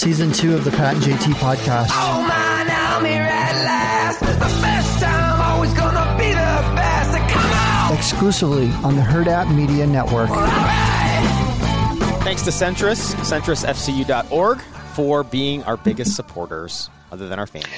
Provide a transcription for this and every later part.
season two of the Pat and JT podcast. Oh man, I'm here at last. It's the best time, always gonna be the best. Come on! Exclusively on the Hurrdat Media Network. Thanks to Centris, centrisfcu.org, for being our biggest supporters, other than our family.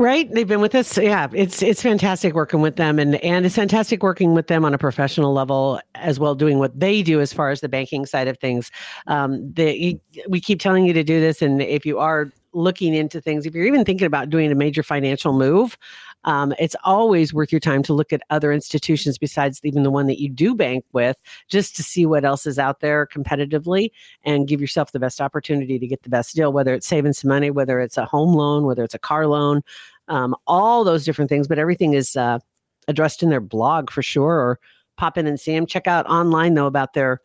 Right, they've been with us. Yeah, it's it's fantastic working with them, and and it's fantastic working with them on a professional level as well, doing what they do as far as the banking side of things. Um, the, we keep telling you to do this, and if you are looking into things, if you're even thinking about doing a major financial move, um, it's always worth your time to look at other institutions besides even the one that you do bank with, just to see what else is out there competitively and give yourself the best opportunity to get the best deal, whether it's saving some money, whether it's a home loan, whether it's a car loan, um, all those different things. But everything is uh, addressed in their blog for sure, or pop in and see them. Check out online though about their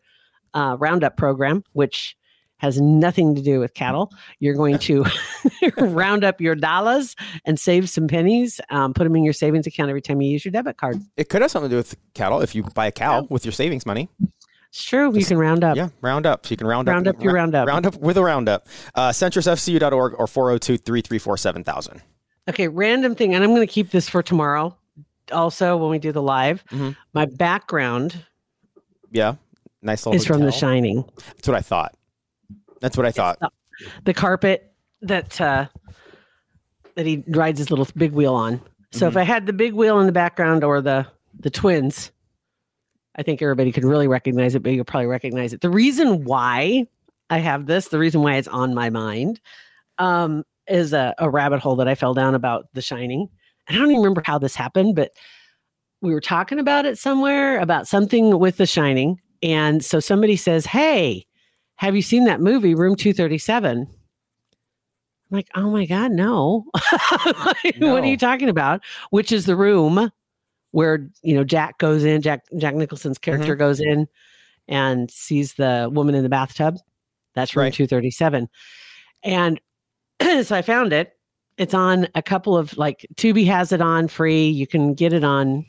uh, Roundup program, which has nothing to do with cattle. You're going to round up your dollars and save some pennies. Um, put them in your savings account every time you use your debit card. It could have something to do with cattle if you buy a cow yeah. with your savings money. It's true. Just, you can round up. Yeah, round up. So you can round, round up. up your round up. Round up with a roundup. Uh, centrisfcu.org or 402 334 7000. Okay, random thing. And I'm going to keep this for tomorrow also when we do the live. Mm-hmm. My background. Yeah. Nice little. Is from The Shining. That's what I thought. That's what I thought. The, the, carpet that uh, that he rides his little big wheel on. So mm-hmm. if I had the big wheel in the background or the the twins, I think everybody could really recognize it, but you'll probably recognize it. The reason why I have this, the reason why it's on my mind, um, is a, a rabbit hole that I fell down about The Shining. I don't even remember how this happened, but we were talking about it somewhere about something with The Shining. And so somebody says, Hey, have you seen that movie, Room 237? I'm like, oh my God, no. no. What are you talking about? Which is the room where, you know, Jack goes in, Jack Jack Nicholson's character mm-hmm. goes in and sees the woman in the bathtub. That's room right. 237. And so I found it. It's on a couple of like Tubi has it on free. You can get it on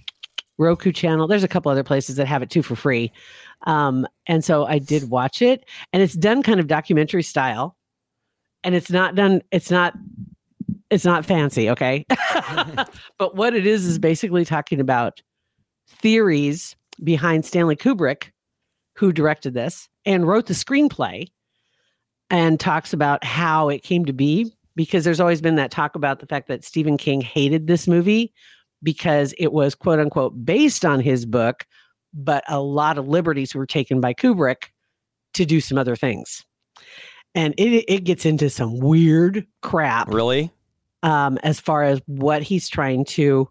Roku channel. There's a couple other places that have it too for free. Um, and so I did watch it, and it's done kind of documentary style, and it's not done. It's not. It's not fancy, okay. but what it is is basically talking about theories behind Stanley Kubrick, who directed this and wrote the screenplay, and talks about how it came to be. Because there's always been that talk about the fact that Stephen King hated this movie because it was quote unquote based on his book, but a lot of liberties were taken by Kubrick to do some other things. And it, it gets into some weird crap. Really? Um, as far as what he's trying to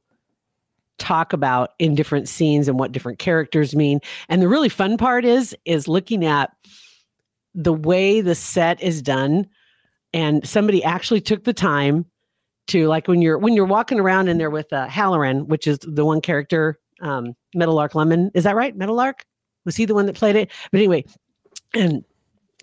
talk about in different scenes and what different characters mean. And the really fun part is is looking at the way the set is done and somebody actually took the time to like when you're when you're walking around in there with uh, Hallorann, which is the one character, um, Meadowlark Lemon. Is that right? Meadowlark was he the one that played it? But anyway, and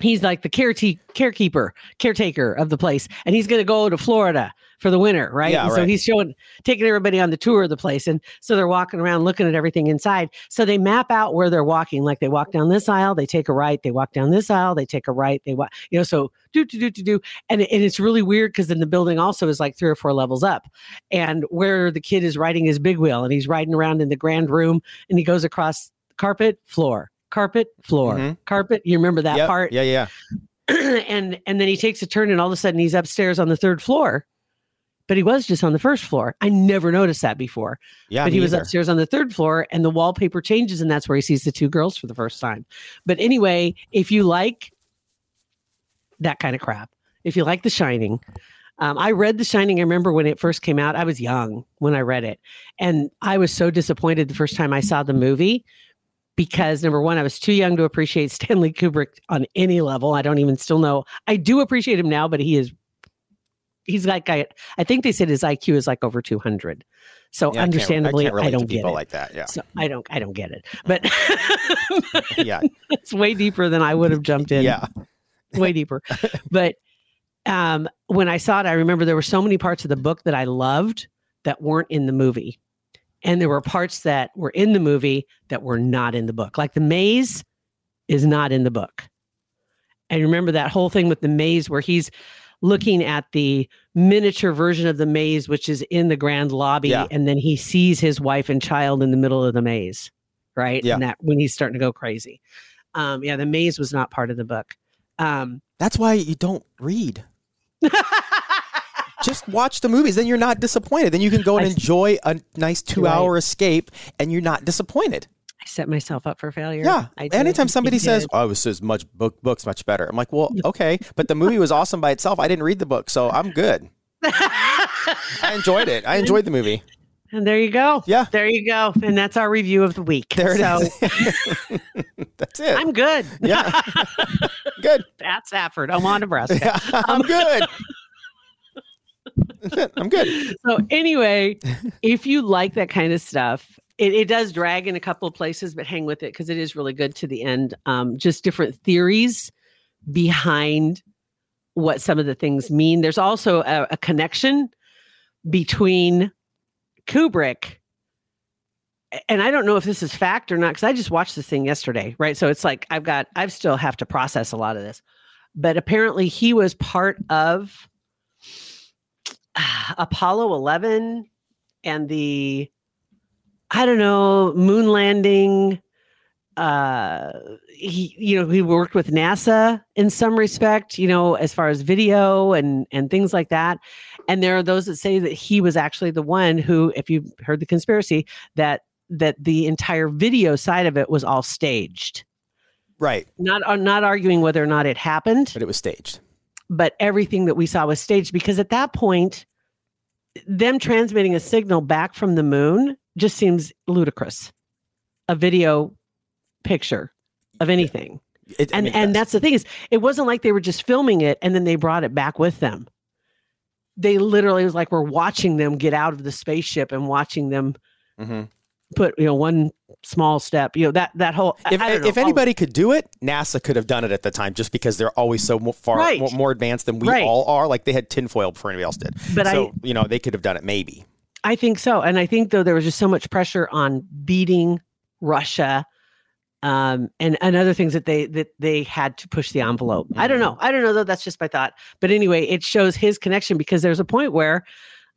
he's like the carete- carekeeper, caretaker of the place, and he's going to go to Florida for the winter, right? Yeah, right. So he's showing, taking everybody on the tour of the place, and so they're walking around looking at everything inside. So they map out where they're walking. Like they walk down this aisle, they take a right. They walk down this aisle, they take a right. They walk, you know. So do do do do do, and and it's really weird because then the building also is like three or four levels up, and where the kid is riding his big wheel, and he's riding around in the grand room, and he goes across carpet, floor, carpet, floor, mm-hmm. carpet. You remember that yep. part? Yeah, yeah. and and then he takes a turn, and all of a sudden he's upstairs on the third floor. But he was just on the first floor. I never noticed that before. Yeah, but he was either. upstairs on the third floor, and the wallpaper changes, and that's where he sees the two girls for the first time. But anyway, if you like that kind of crap, if you like The Shining, um, I read The Shining. I remember when it first came out. I was young when I read it, and I was so disappointed the first time I saw the movie because number one, I was too young to appreciate Stanley Kubrick on any level. I don't even still know. I do appreciate him now, but he is he's like I, I think they said his IQ is like over 200. So yeah, understandably, I, can't, I, I don't get it. like that. Yeah. So I don't I don't get it. But yeah, it's way deeper than I would have jumped in. Yeah. way deeper. But um, when I saw it, I remember there were so many parts of the book that I loved that weren't in the movie and there were parts that were in the movie that were not in the book like the maze is not in the book And remember that whole thing with the maze where he's looking at the miniature version of the maze, which is in the grand lobby, Yeah. and then he sees his wife and child in the middle of the maze, right? Yeah. And that when he's starting to go crazy. Um, yeah, the maze was not part of the book. Um, That's why you don't read. Just watch the movies, then you're not disappointed. Then you can go and I- enjoy a nice two hour escape and you're not disappointed. I set myself up for failure. Yeah. I. Anytime I somebody says, did. "Oh, it was as much book books much better," I'm like, "Well, okay, but the movie was awesome by itself. I didn't read the book, so I'm good. I enjoyed it. I enjoyed the movie. and there you go. Yeah. There you go. And that's our review of the week. There it so is. That's it. I'm good. yeah, good. Pat Safford, I'm on Nebraska. Yeah, I'm um, good. I'm good. so anyway, if you like that kind of stuff, it, it does drag in a couple of places, but hang with it because it is really good to the end. Um, just different theories behind what some of the things mean. There's also a, a connection between Kubrick. And I don't know if this is fact or not because I just watched this thing yesterday, right? So it's like I've got, I've still have to process a lot of this. But apparently he was part of Apollo 11 and the I don't know moon landing uh he you know he worked with NASA in some respect you know as far as video and and things like that. And there are those that say that he was actually the one who if you've heard the conspiracy that that the entire video side of it was all staged. Right, not uh, not arguing whether or not it happened. But it was staged. But everything that we saw was staged because at that point them transmitting a signal back from the moon just seems ludicrous. A video picture of anything. It, and and that's the thing is it wasn't like they were just filming it and then they brought it back with them. They literally was like we're watching them get out of the spaceship and watching them Mhm. Put you know one small step you know that that whole If, I don't know, if anybody could do it, NASA could have done it at the time, just because they're always so far Right. more, more advanced than we Right. all are. Like they had tinfoil before anybody else did. But so I- you know they could have done it maybe. I think so. And I think though there was just so much pressure on beating Russia um, and, and other things that they that they had to push the envelope. I don't know. I don't know though. That's just my thought. But anyway, it shows his connection because there's a point where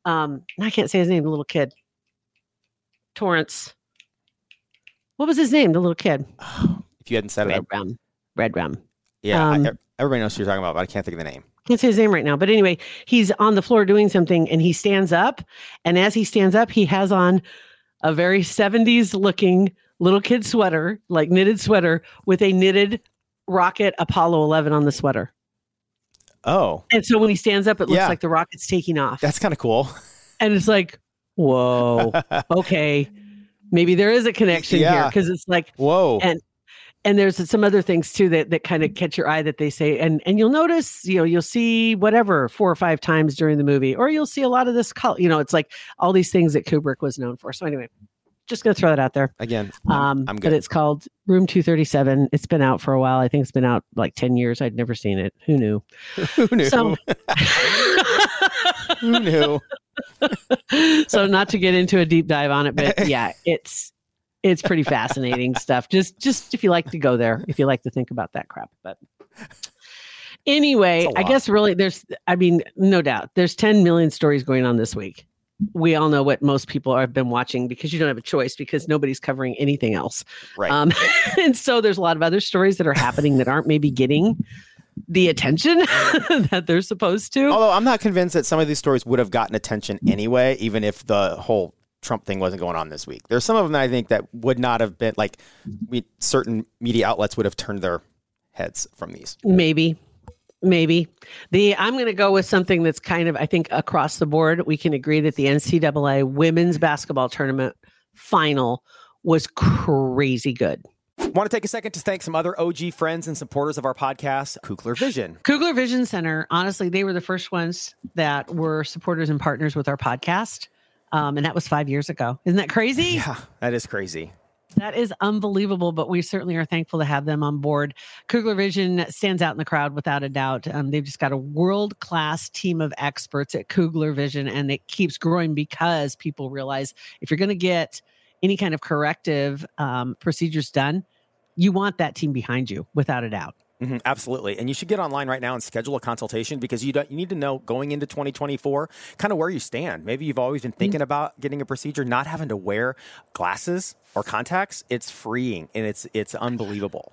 um, I can't say his name, the little kid. Torrance. What was his name? The little kid. If you hadn't said it, I- Red Rum. Red Rum. yeah, I- um, everybody knows who you're talking about, but I can't think of the name. can't say his name right now, but anyway, he's on the floor doing something and he stands up. And as he stands up, he has on a very 70s looking little kid sweater, like knitted sweater with a knitted rocket Apollo 11 on the sweater. Oh, And so when he stands up, it looks Yeah. like the rocket's taking off. that's kind of cool. and it's like, whoa, okay. Maybe there is a connection here because it's like, Whoa. And- and there's some other things too that, that kind of catch your eye that they say and and you'll notice you know you'll see whatever four or five times during the movie or you'll see a lot of this color you know it's like all these things that kubrick was known for. So anyway just gonna throw that out there. Again, um I'm but good. it's called room 237 it's been out for a while. I think it's been out like 10 years. I'd never seen it. Who knew? Who knew? so Who knew? so not to get into a deep dive on it but yeah it's it's pretty fascinating stuff just just if you like to go there if you like to think about that crap but anyway i guess really there's i mean no doubt there's 10 million stories going on this week we all know what most people have been watching because you don't have a choice because nobody's covering anything else Right. um, and so there's a lot of other stories that are happening that aren't maybe getting the attention that they're supposed to Although I'm not convinced that some of these stories would have gotten attention anyway, even if the whole Trump thing wasn't going on this week. There's some of them that I think that would not have been like we, certain media outlets would have turned their heads from these. Maybe. Maybe. The I'm going to go with something that's kind of I think across the board we can agree that the NCAA women's basketball tournament final was crazy good. Want to take a second to thank some other OG friends and supporters of our podcast, Kugler Vision. Kugler Vision Center, honestly, they were the first ones that were supporters and partners with our podcast. Um, and that was five years ago. Isn't that crazy? Yeah, that is crazy. That is unbelievable, but we certainly are thankful to have them on board. Kugler Vision stands out in the crowd without a doubt. Um, they've just got a world class team of experts at Kugler Vision, and it keeps growing because people realize if you're going to get any kind of corrective um, procedures done, you want that team behind you without a doubt. Mhm, absolutely, and you should get online right now and schedule a consultation because you don't, you need to know going into 2024 kind of where you stand. Maybe you've always been thinking about getting a procedure, not having to wear glasses or contacts. It's freeing and it's it's unbelievable.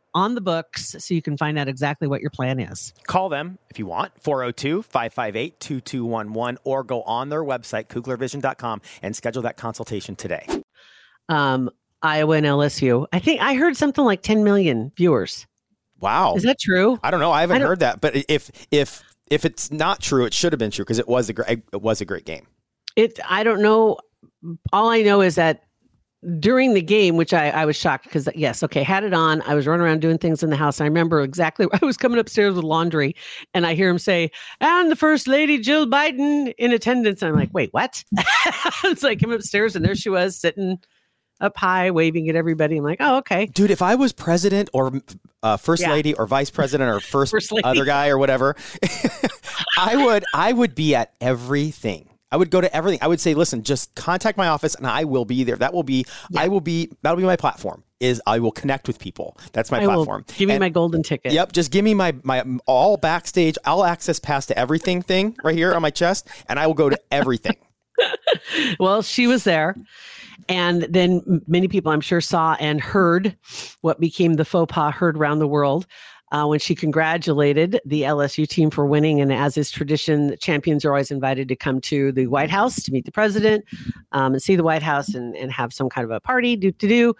on the books so you can find out exactly what your plan is. Call them if you want, 402 558 2211, or go on their website, kuglervision.com, and schedule that consultation today. Um, Iowa and LSU. I think I heard something like 10 million viewers. Wow. Is that true? I don't know. I haven't I heard that, but if if if it's not true, it should have been true because it was a great it was a great game. it i don't know all i know is that during the game which i, I was shocked because yes okay had it on. I was running around doing things in the house. I remember exactly i was coming upstairs with laundry and i hear him say and the first lady jill biden in attendance. And i'm like wait what? It's like came upstairs and there she was sitting up high waving at everybody. I'm like oh okay. Dude, if I was president or uh, first Yeah. lady or vice president or first, First other guy or whatever, I would I would be at everything. I would go to everything. I would say, listen, just contact my office and I will be there. That will be I will be that'll be my platform. Is I will connect with people. That's my I will platform. give me And- my golden ticket Yep, just give me my my all backstage, all access pass to everything thing right here on my chest, and I will go to everything. well, she was there. And then many people, I'm sure, saw and heard what became the faux pas heard around the world uh, when she congratulated the LSU team for winning. And as is tradition, champions are always invited to come to the White House to meet the president um, and see the White House and, and have some kind of a party, do to do.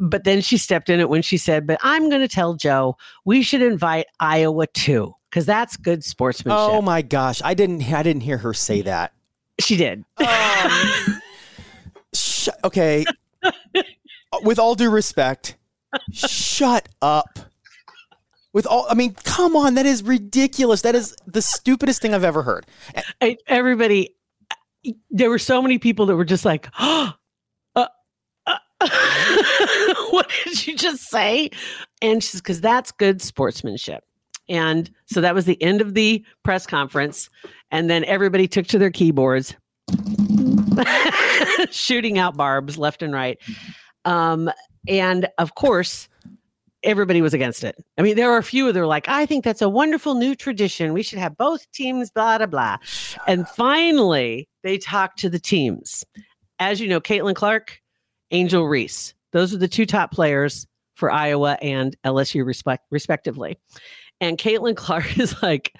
But then she stepped in it when she said, But I'm going to tell Joe we should invite Iowa too, because that's good sportsmanship. oh my gosh, I didn't I didn't hear her say that. she did. Um, sh- okay. With all due respect, shut up. With all, I mean, come on, that is ridiculous. That is the stupidest thing I've ever heard. I, everybody there were so many people that were just like oh, uh, uh, what did you just say and she's because that's good sportsmanship and so that was the end of the press conference and then everybody took to their keyboards shooting out barbs left and right um, and of course everybody was against it i mean there are a few that are like i think that's a wonderful new tradition we should have both teams blah blah blah and finally, they talked to the teams. As you know, Caitlin Clark, Angel Reese. Those are the two top players for Iowa and LSU, respect, respectively. And Caitlin Clark is like,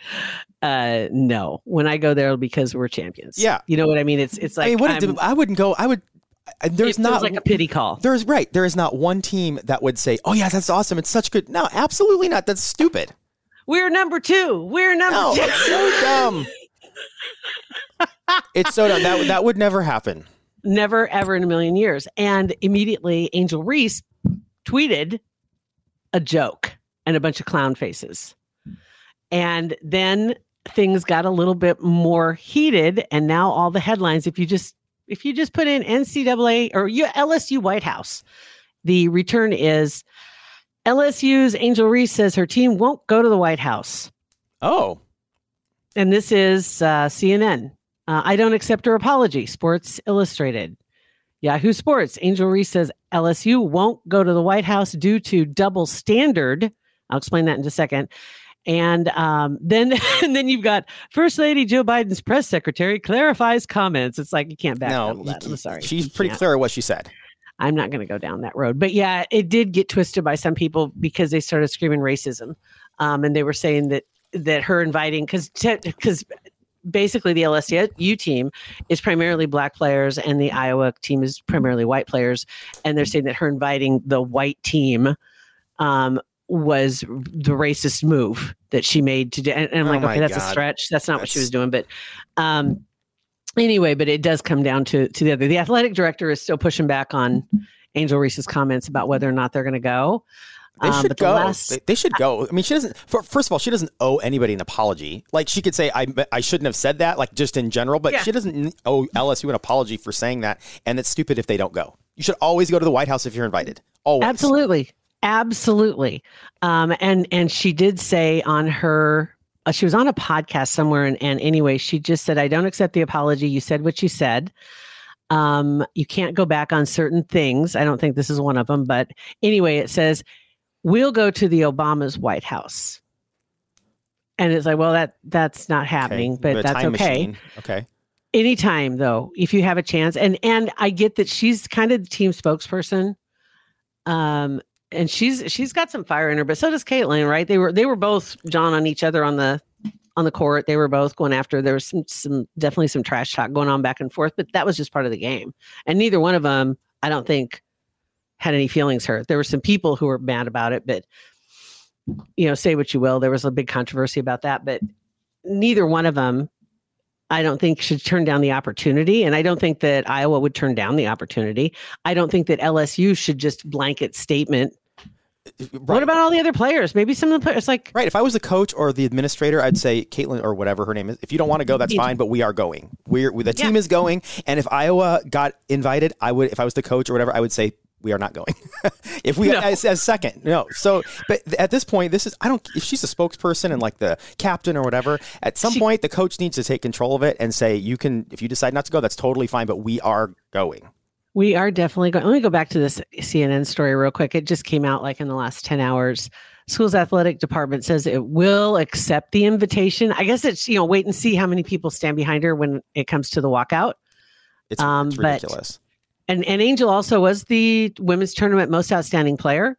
uh, no, when I go there because we're champions. Yeah. You know what I mean? It's it's like I mean, I wouldn't go. I would. There's feels not like a pity call. There's right. There is not one team that would say, "Oh yeah, that's awesome. It's such good." No, absolutely not. That's stupid. We're number two. We're number No, two. it's so dumb. it's so dumb. That that would never happen. Never, ever in a million years. And immediately, Angel Reese tweeted a joke and a bunch of clown faces. And then things got a little bit more heated. And now all the headlines, if you just if you just put in NCAA or you, LSU White House, the return is LSU's Angel Reese says her team won't go to the White House. Oh, And this is uh, CNN. Uh, I don't accept her apology. Sports Illustrated. Yahoo Sports. Angel Reese says LSU won't go to the White House due to double standard. I'll explain that in a second. And um, then, and then you've got First Lady Joe Biden's press secretary clarifies comments. It's like you can't back no. no, that. I'm sorry. She's pretty can't. clear what she said. I'm not going to go down that road. But yeah, it did get twisted by some people because they started screaming racism, um, and they were saying that that her inviting because because basically the LSU team is primarily black players and the Iowa team is primarily white players, and they're saying that her inviting the white team um, was the racist move that she made to do. And, and I'm Oh like, my okay, that's a stretch. That's not what she was doing, but. Um, anyway, but it does come down to to the other. The athletic director is still pushing back on Angel Reese's comments about whether or not they're going to go. They Um, should the go. last- they, they should go. I mean, she doesn't. For, first of all, she doesn't owe anybody an apology. Like she could say, "I I shouldn't have said that," like just in general. But Yeah. she doesn't owe LSU an apology for saying that. And it's stupid if they don't go. You should always go to the White House if you're invited. Always. Absolutely. Absolutely. Um, and and she did say on her uh, she was on a podcast somewhere and, and anyway, she just said, I don't accept the apology. You said what you said. Um, you can't go back on certain things. I don't think this is one of them, but anyway, it says, We'll go to the Obama's White House. And it's like, well, that that's not Okay. happening, but The that's okay machine. Okay. anytime though if you have a chance and and i get that she's kind of the team spokesperson um and she's she's got some fire in her but so does caitlin right they were they were both john on each other on the on the court they were both going after there was some some definitely some trash talk going on back and forth but that was just part of the game and neither one of them i don't think had any feelings hurt there were some people who were mad about it but you know say what you will there was a big controversy about that but neither one of them I don't think should turn down the opportunity. And I don't think that Iowa would turn down the opportunity. I don't think that LSU should just blanket statement. What about all the other players? Maybe some of the players like Right. If I was the coach or the administrator, I'd say Caitlin or whatever her name is. If you don't want to go, that's fine. But we are going. We're the Yeah. team is going. And if Iowa got invited, I would. If I was the coach or whatever, I would say we are not going. if we No. as, as second, no. So, but at this point, this is I don't. If she's a spokesperson and like the captain or whatever, at some She- point the coach needs to take control of it and say you can. If you decide not to go, that's totally fine. But we are going. We are definitely going. Let me go back to this CNN story real quick. It just came out like in the last 10 hours. School's athletic department says it will accept the invitation. I guess it's, you know, wait and see how many people stand behind her when it comes to the walkout. It's, Um, it's but- ridiculous. And and Angel also was the women's tournament most outstanding player.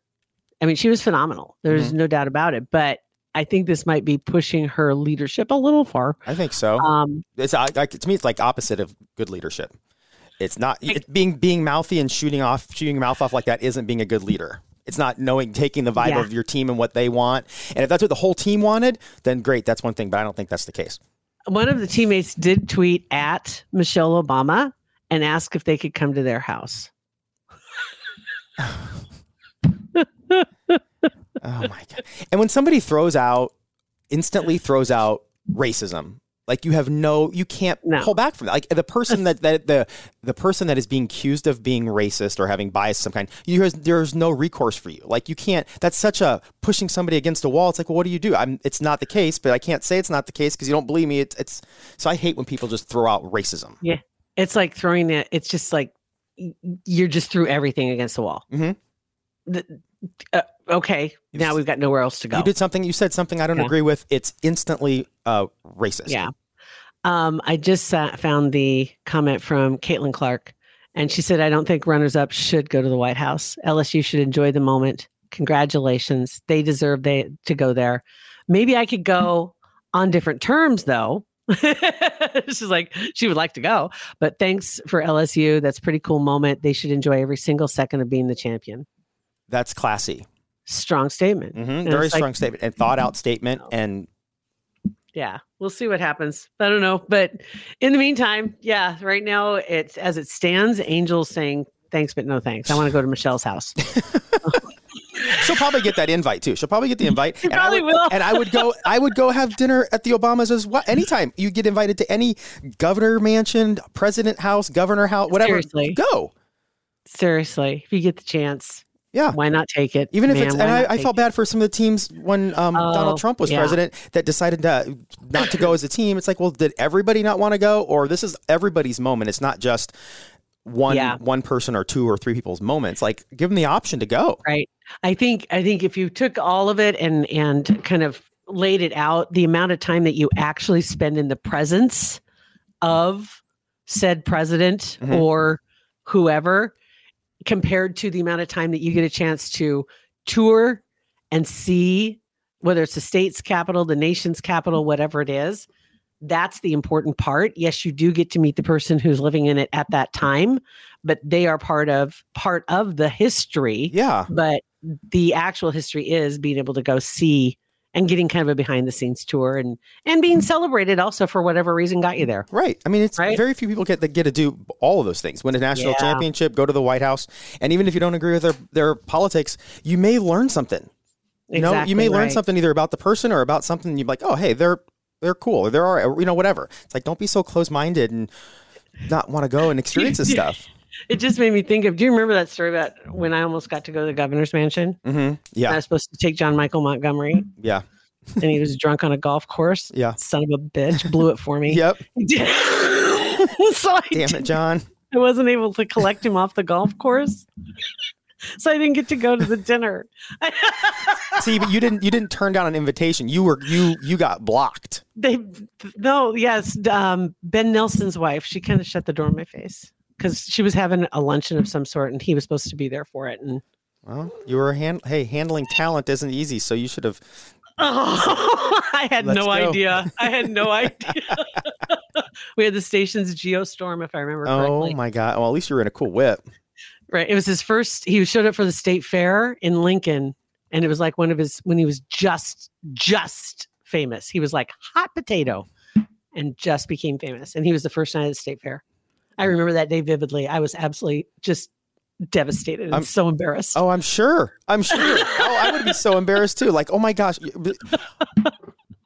I mean, she was phenomenal. There's no doubt about it. But I think this might be pushing her leadership a little far. I think so. Um, it's I, I, to me it's like opposite of good leadership it's not it, being being mouthy and shooting off shooting your mouth off like that isn't being a good leader it's not knowing taking the vibe Yeah. of your team and what they want and if that's what the whole team wanted then great that's one thing but i don't think that's the case one of the teammates did tweet at Michelle Obama and ask if they could come to their house. oh my god and when somebody throws out instantly throws out racism like you have no you can't No. pull back from that like the person that, that the the person that is being accused of being racist or having bias of some kind you there's, there's no recourse for you like you can't that's such a pushing somebody against a wall it's like well what do you do i'm it's not the case but i can't say it's not the case because you don't believe me it's, it's so i hate when people just throw out racism Yeah. It's like throwing it, it's just like you're just threw everything against the wall. Mhm. The- uh, okay. Now we've got nowhere else to go. you did something you said something i don't Yeah. agree with it's instantly uh racist Yeah. Um, I just uh, found the comment from Caitlin Clark, and she said, I don't think runners up should go to the White House. LSU should enjoy the moment. Congratulations. They deserve they, to go there. Maybe I could go on different terms, though. She's like, she would like to go, but thanks for LSU. That's a pretty cool moment. They should enjoy every single second of being the champion. That's classy Strong statement. hmm very it's like- strong statement and thought out statement and yeah we'll see what happens i don't know but in the meantime yeah right now it's as it stands angels saying thanks but no thanks i want to go to michelle's house She'll probably get that invite too. She'll probably get the invite. and probably I would, will. And I would go. I would go have dinner at the Obamas as well. Anytime you get invited to any governor mansion, president house, governor house, whatever, Seriously. go. seriously if you get the chance Yeah. why not take it Even if Man, it's, and I, I felt it? bad for some of the teams when um, Oh, Donald Trump was yeah. president that decided to not to go as a team. It's like, well, did everybody not want to go, or this is everybody's moment? It's not just one Yeah. one person or two or three people's moments. Like, give them the option to go. right i think i think if you took all of it and and kind of laid it out the amount of time that you actually spend in the presence of said president Mhm. or whoever compared to the amount of time that you get a chance to tour and see whether it's the state's capital the nation's capital whatever it is that's the important part yes you do get to meet the person who's living in it at that time but they are part of part of the history Yeah. but the actual history is being able to go see and getting kind of a behind the scenes tour and and being mm-hmm. celebrated also for whatever reason got you mm-hmm. there. Right. I mean, it's Right? very few people get that get to do all of those things. Win a national Yeah. championship, go to the White House, and even if you don't agree with their their politics, you may learn something. You know, you Exactly may learn right. something either about the person or about something you're like, oh, hey, they're they're cool or they're all right, or, you know, whatever. It's like don't be so close minded and not want to go and experience this stuff. It just made me think of. Do you remember that story about when I almost got to go to the governor's mansion? hmm Yeah, I was supposed to take John Michael Montgomery, Yeah. and he was drunk on a golf course. Yeah. son of a bitch, blew it for me. Yep. so I, Damn it, John. I wasn't able to collect him off the golf course, so I didn't get to go to the dinner. See, but you didn't you didn't turn down an invitation. You were you you got blocked. They no, yes, um, Ben Nelson's wife. She kind of shut the door in my face because she was having a luncheon of some sort, and he was supposed to be there for it. And Well, you were hand, hey handling talent isn't easy, so you should have. oh, I had Let's no go. idea. I had no idea. we had the station's geostorm, if I remember oh correctly. Oh my god! Well, at least you were in a cool whip. Right. It was his first. He showed up for the state fair in Lincoln, and it was like one of his when he was just just famous. He was like hot potato, and just became famous. And he was the first night at the state fair. I remember that day vividly. I was absolutely just devastated and I'm- so embarrassed. Oh, I'm sure. I'm sure. oh, I would be so embarrassed too. Like, oh my gosh.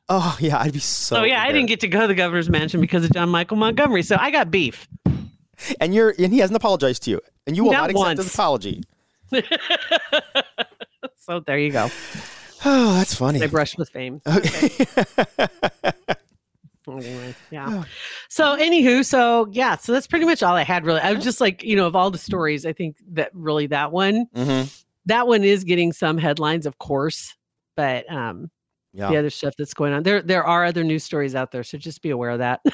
Oh yeah, I'd be so. so yeah, I didn't get to go to the governor's mansion because of John Michael Montgomery. So I got beef. And you're and he hasn't apologized to you, and you will Not not, accept his apology. So there you go. Oh, that's funny. I brushed with fame. Okay. Anyway, yeah. So, anywho, so yeah, so that's pretty much all I had. Really, I was just like, you know, of all the stories, I think that really that one, hmm that one is getting some headlines, of course, but um, Yeah. the other stuff that's going on, there there are other news stories out there, so just be aware of that.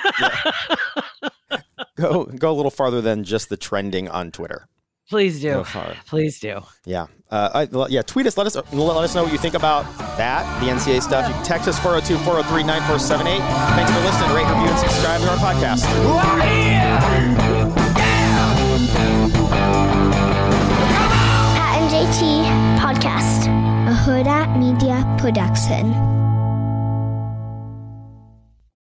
Go go a little farther than just the trending on Twitter. Please Go do, far. please do. Yeah. Uh, I, yeah. Tweet us. Let us let us know what you think about that, the NCAA stuff. You can text us 402 403 9478. Thanks for listening. Rate, review, and subscribe to our podcast. Right here. Pat and JT Podcast, a Hurrdat Media Production.